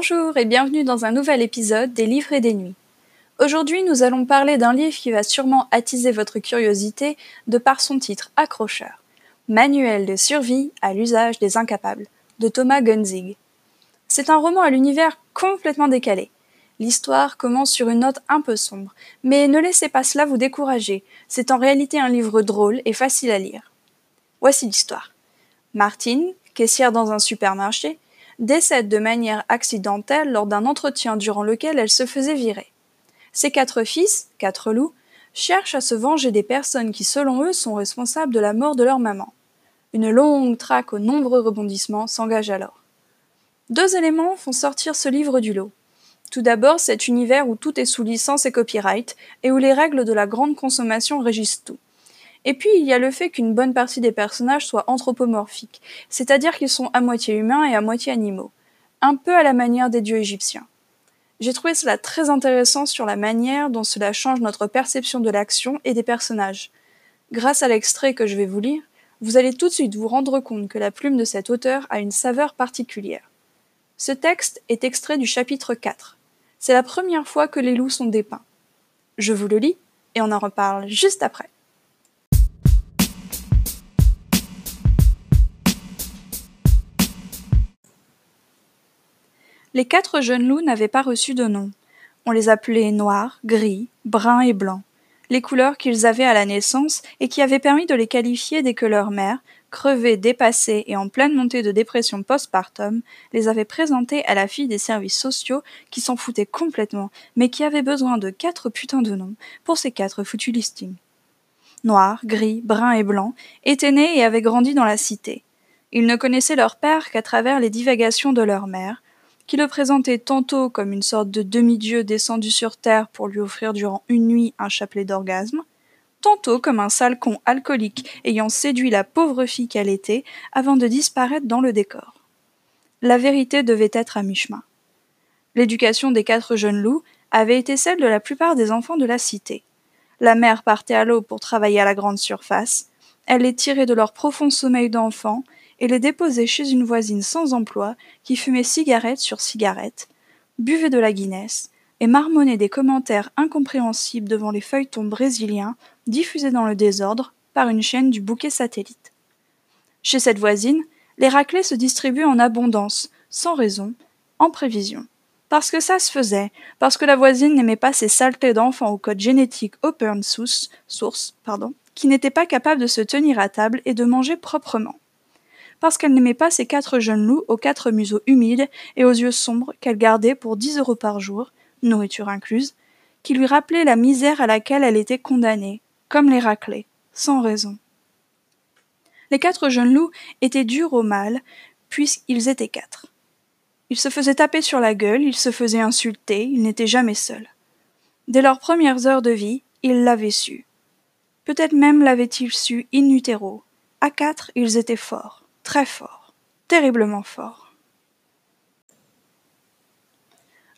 Bonjour et bienvenue dans un nouvel épisode des Livres et des Nuits. Aujourd'hui, nous allons parler d'un livre qui va sûrement attiser votre curiosité de par son titre accrocheur Manuel de survie à l'usage des incapables de Thomas Gunzig. C'est un roman à l'univers complètement décalé. L'histoire commence sur une note un peu sombre, mais ne laissez pas cela vous décourager, c'est en réalité un livre drôle et facile à lire. Voici l'histoire. Martine, caissière dans un supermarché, décède de manière accidentelle lors d'un entretien durant lequel elle se faisait virer. Ses quatre fils, quatre loups, cherchent à se venger des personnes qui, selon eux, sont responsables de la mort de leur maman. Une longue traque aux nombreux rebondissements s'engage alors. Deux éléments font sortir ce livre du lot. Tout d'abord, cet univers où tout est sous licence et copyright, et où les règles de la grande consommation régissent tout. Et puis, il y a le fait qu'une bonne partie des personnages soient anthropomorphiques, c'est-à-dire qu'ils sont à moitié humains et à moitié animaux, un peu à la manière des dieux égyptiens. J'ai trouvé cela très intéressant sur la manière dont cela change notre perception de l'action et des personnages. Grâce à l'extrait que je vais vous lire, vous allez tout de suite vous rendre compte que la plume de cet auteur a une saveur particulière. Ce texte est extrait du chapitre 4. C'est la première fois que les loups sont dépeints. Je vous le lis et on en reparle juste après. Les quatre jeunes loups n'avaient pas reçu de nom. On les appelait noirs, gris, bruns et blancs les couleurs qu'ils avaient à la naissance et qui avaient permis de les qualifier dès que leur mère, crevée, dépassée et en pleine montée de dépression postpartum, les avait présentés à la fille des services sociaux qui s'en foutait complètement, mais qui avait besoin de quatre putains de noms pour ces quatre foutus listings. Noirs, gris, bruns et blancs étaient nés et avaient grandi dans la cité. Ils ne connaissaient leur père qu'à travers les divagations de leur mère, qui le présentait tantôt comme une sorte de demi-dieu descendu sur terre pour lui offrir durant une nuit un chapelet d'orgasme, tantôt comme un sale con alcoolique ayant séduit la pauvre fille qu'elle était avant de disparaître dans le décor. La vérité devait être à mi-chemin. L'éducation des quatre jeunes loups avait été celle de la plupart des enfants de la cité. La mère partait à l'eau pour travailler à la grande surface, elle les tirait de leur profond sommeil d'enfants et les déposait chez une voisine sans emploi qui fumait cigarette sur cigarette, buvait de la Guinness et marmonnait des commentaires incompréhensibles devant les feuilletons brésiliens diffusés dans le désordre par une chaîne du bouquet satellite. Chez cette voisine, les raclés se distribuaient en abondance, sans raison, en prévision. Parce que ça se faisait, parce que la voisine n'aimait pas ces saletés d'enfants au code génétique open source, source qui n'étaient pas capables de se tenir à table et de manger proprement parce qu'elle n'aimait pas ces quatre jeunes loups aux quatre museaux humides et aux yeux sombres qu'elle gardait pour dix euros par jour, nourriture incluse, qui lui rappelaient la misère à laquelle elle était condamnée, comme les raclés, sans raison. Les quatre jeunes loups étaient durs au mal, puisqu'ils étaient quatre. Ils se faisaient taper sur la gueule, ils se faisaient insulter, ils n'étaient jamais seuls. Dès leurs premières heures de vie, ils l'avaient su. Peut-être même l'avaient-ils su in utero. À quatre, ils étaient forts très fort, terriblement fort.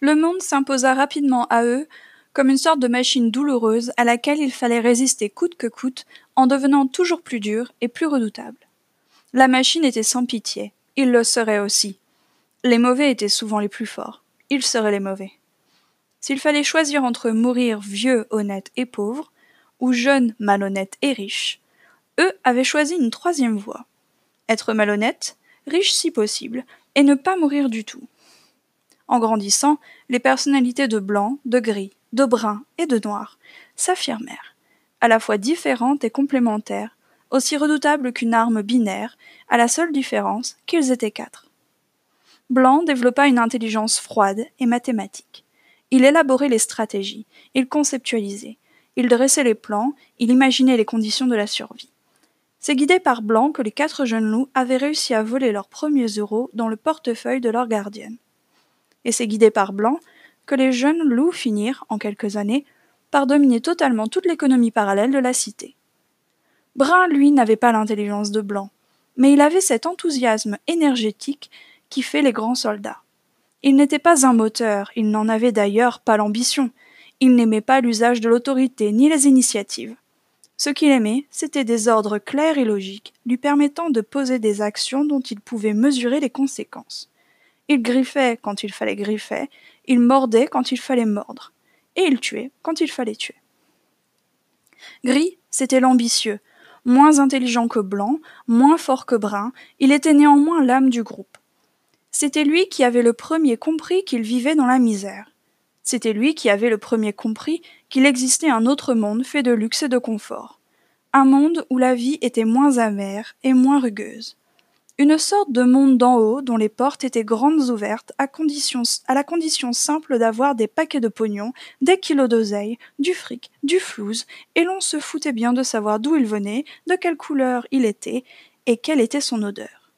Le monde s'imposa rapidement à eux comme une sorte de machine douloureuse à laquelle il fallait résister coûte que coûte en devenant toujours plus dur et plus redoutable. La machine était sans pitié, il le serait aussi. Les mauvais étaient souvent les plus forts, ils seraient les mauvais. S'il fallait choisir entre mourir vieux, honnête et pauvre, ou jeune, malhonnête et riche, eux avaient choisi une troisième voie être malhonnête, riche si possible, et ne pas mourir du tout. En grandissant, les personnalités de blanc, de gris, de brun et de noir s'affirmèrent, à la fois différentes et complémentaires, aussi redoutables qu'une arme binaire, à la seule différence qu'ils étaient quatre. Blanc développa une intelligence froide et mathématique. Il élaborait les stratégies, il conceptualisait, il dressait les plans, il imaginait les conditions de la survie. C'est guidé par Blanc que les quatre jeunes loups avaient réussi à voler leurs premiers euros dans le portefeuille de leur gardienne. Et c'est guidé par Blanc que les jeunes loups finirent, en quelques années, par dominer totalement toute l'économie parallèle de la cité. Brun, lui, n'avait pas l'intelligence de Blanc, mais il avait cet enthousiasme énergétique qui fait les grands soldats. Il n'était pas un moteur, il n'en avait d'ailleurs pas l'ambition, il n'aimait pas l'usage de l'autorité ni les initiatives. Ce qu'il aimait, c'était des ordres clairs et logiques, lui permettant de poser des actions dont il pouvait mesurer les conséquences. il griffait quand il fallait griffer, il mordait quand il fallait mordre, et il tuait quand il fallait tuer. Gris, c'était l'ambitieux, moins intelligent que Blanc, moins fort que Brun, il était néanmoins l'âme du groupe. C'était lui qui avait le premier compris qu'il vivait dans la misère. C'était lui qui avait le premier compris qu'il existait un autre monde fait de luxe et de confort. Un monde où la vie était moins amère et moins rugueuse. Une sorte de monde d'en haut dont les portes étaient grandes ouvertes à, à la condition simple d'avoir des paquets de pognon, des kilos d'oseille, du fric, du flouze, et l'on se foutait bien de savoir d'où il venait, de quelle couleur il était, et quelle était son odeur.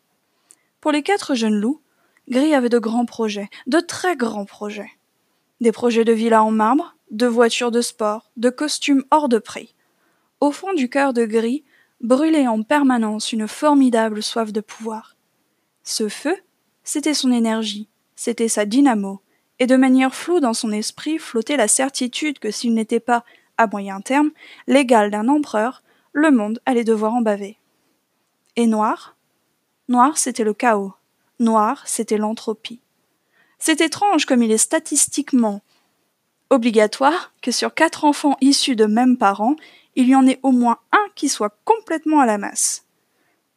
Pour les quatre jeunes loups, Gris avait de grands projets, de très grands projets. Des projets de villa en marbre, de voitures de sport, de costumes hors de prix. Au fond du cœur de Gris brûlait en permanence une formidable soif de pouvoir. Ce feu, c'était son énergie, c'était sa dynamo, et de manière floue dans son esprit flottait la certitude que s'il n'était pas, à moyen terme, l'égal d'un empereur, le monde allait devoir en baver. Et noir? Noir, c'était le chaos. Noir, c'était l'entropie. C'est étrange comme il est statistiquement obligatoire que sur quatre enfants issus de mêmes parents, il y en ait au moins un qui soit complètement à la masse.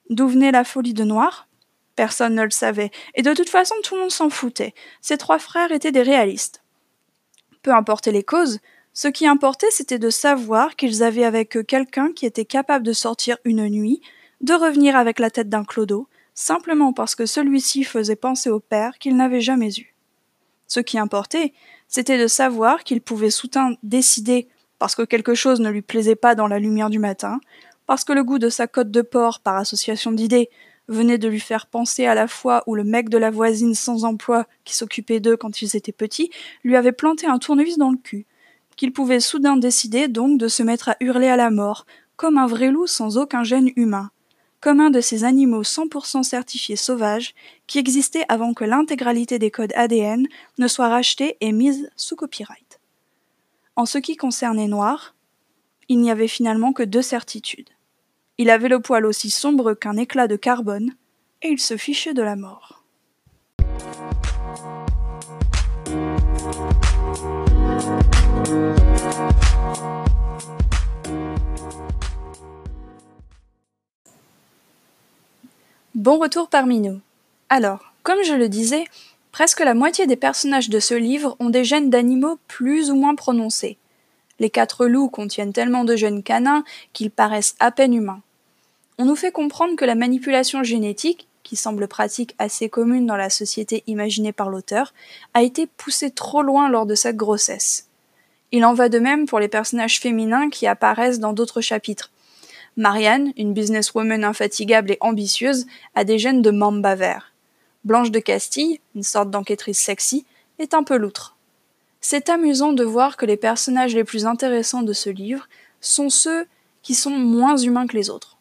D'où venait la folie de Noir? Personne ne le savait, et de toute façon tout le monde s'en foutait. Ces trois frères étaient des réalistes. Peu importaient les causes, ce qui importait c'était de savoir qu'ils avaient avec eux quelqu'un qui était capable de sortir une nuit, de revenir avec la tête d'un clodo, simplement parce que celui-ci faisait penser au père qu'ils n'avaient jamais eu. Ce qui importait, c'était de savoir qu'ils pouvaient soudain décider parce que quelque chose ne lui plaisait pas dans la lumière du matin, parce que le goût de sa côte de porc par association d'idées venait de lui faire penser à la fois où le mec de la voisine sans emploi qui s'occupait d'eux quand ils étaient petits lui avait planté un tournevis dans le cul, qu'il pouvait soudain décider donc de se mettre à hurler à la mort, comme un vrai loup sans aucun gène humain, comme un de ces animaux 100% certifiés sauvages qui existaient avant que l'intégralité des codes ADN ne soit rachetée et mise sous copyright. En ce qui concernait Noir, il n'y avait finalement que deux certitudes. Il avait le poil aussi sombre qu'un éclat de carbone, et il se fichait de la mort. Bon retour parmi nous. Alors, comme je le disais, Presque la moitié des personnages de ce livre ont des gènes d'animaux plus ou moins prononcés. Les quatre loups contiennent tellement de gènes canins qu'ils paraissent à peine humains. On nous fait comprendre que la manipulation génétique, qui semble pratique assez commune dans la société imaginée par l'auteur, a été poussée trop loin lors de cette grossesse. Il en va de même pour les personnages féminins qui apparaissent dans d'autres chapitres. Marianne, une businesswoman infatigable et ambitieuse, a des gènes de mamba vert. Blanche de Castille, une sorte d'enquêtrice sexy, est un peu loutre. C'est amusant de voir que les personnages les plus intéressants de ce livre sont ceux qui sont moins humains que les autres.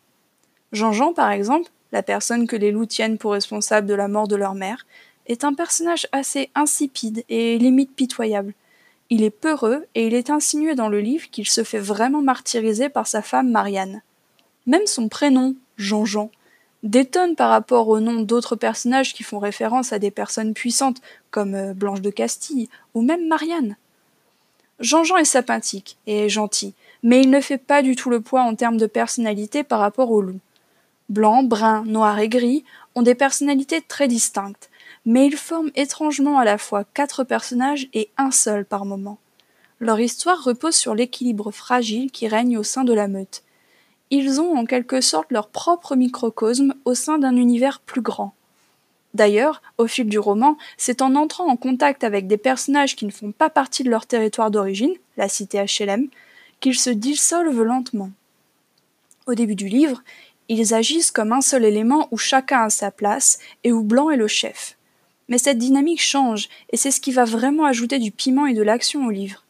Jean-Jean, par exemple, la personne que les loups tiennent pour responsable de la mort de leur mère, est un personnage assez insipide et limite pitoyable. Il est peureux et il est insinué dans le livre qu'il se fait vraiment martyriser par sa femme Marianne. Même son prénom, Jean-Jean, détonne par rapport au nom d'autres personnages qui font référence à des personnes puissantes comme euh, Blanche de Castille ou même Marianne. Jean-Jean est sympathique et gentil, mais il ne fait pas du tout le poids en termes de personnalité par rapport au loup. Blanc, brun, noir et gris ont des personnalités très distinctes, mais ils forment étrangement à la fois quatre personnages et un seul par moment. Leur histoire repose sur l'équilibre fragile qui règne au sein de la meute, ils ont en quelque sorte leur propre microcosme au sein d'un univers plus grand. D'ailleurs, au fil du roman, c'est en entrant en contact avec des personnages qui ne font pas partie de leur territoire d'origine, la cité HLM, qu'ils se dissolvent lentement. Au début du livre, ils agissent comme un seul élément où chacun a sa place et où Blanc est le chef. Mais cette dynamique change, et c'est ce qui va vraiment ajouter du piment et de l'action au livre.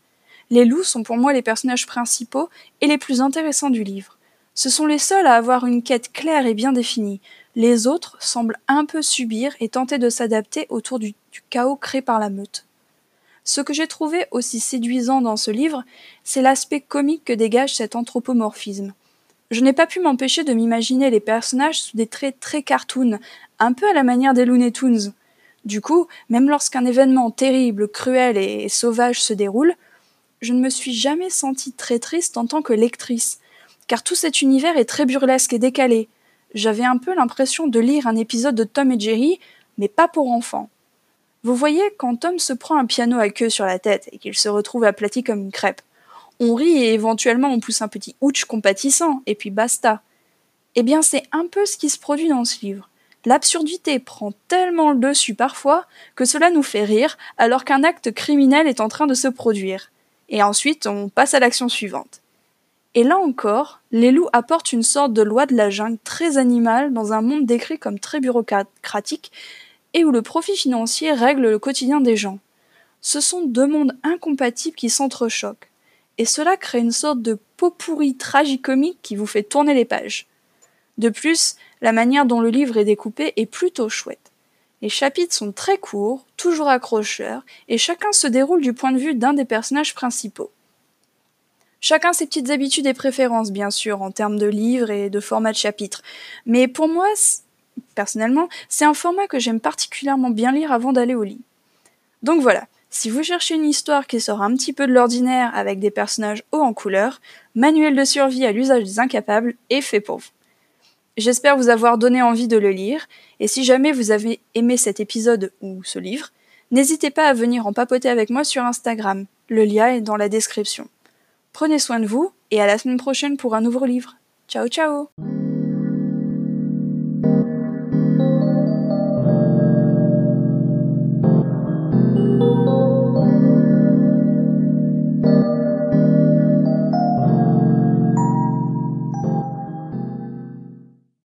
Les loups sont pour moi les personnages principaux et les plus intéressants du livre. Ce sont les seuls à avoir une quête claire et bien définie. Les autres semblent un peu subir et tenter de s'adapter autour du, chaos créé par la meute. Ce que j'ai trouvé aussi séduisant dans ce livre, c'est l'aspect comique que dégage cet anthropomorphisme. Je n'ai pas pu m'empêcher de m'imaginer les personnages sous des traits très cartoon, un peu à la manière des Looney Tunes. Du coup, même lorsqu'un événement terrible, cruel et sauvage se déroule, je ne me suis jamais sentie très triste en tant que lectrice, car tout cet univers est très burlesque et décalé. J'avais un peu l'impression de lire un épisode de Tom et Jerry, mais pas pour enfants. Vous voyez, quand Tom se prend un piano à queue sur la tête et qu'il se retrouve aplati comme une crêpe, on rit et éventuellement on pousse un petit ouch compatissant, et puis basta. Eh bien, c'est un peu ce qui se produit dans ce livre. L'absurdité prend tellement le dessus parfois que cela nous fait rire alors qu'un acte criminel est en train de se produire. Et ensuite, on passe à l'action suivante. Et là encore, les loups apportent une sorte de loi de la jungle très animale dans un monde décrit comme très bureaucratique et où le profit financier règle le quotidien des gens. Ce sont deux mondes incompatibles qui s'entrechoquent. Et cela crée une sorte de pot pourri tragicomique qui vous fait tourner les pages. De plus, la manière dont le livre est découpé est plutôt chouette. Les chapitres sont très courts, toujours accrocheurs, et chacun se déroule du point de vue d'un des personnages principaux. Chacun ses petites habitudes et préférences, bien sûr, en termes de livres et de format de chapitres. Mais pour moi, personnellement, c'est un format que j'aime particulièrement bien lire avant d'aller au lit. Donc voilà, si vous cherchez une histoire qui sort un petit peu de l'ordinaire avec des personnages hauts en couleur, Manuel de survie à l'usage des incapables est fait pour vous. J'espère vous avoir donné envie de le lire, et si jamais vous avez aimé cet épisode ou ce livre, n'hésitez pas à venir en papoter avec moi sur Instagram, le lien est dans la description. Prenez soin de vous, et à la semaine prochaine pour un nouveau livre. Ciao ciao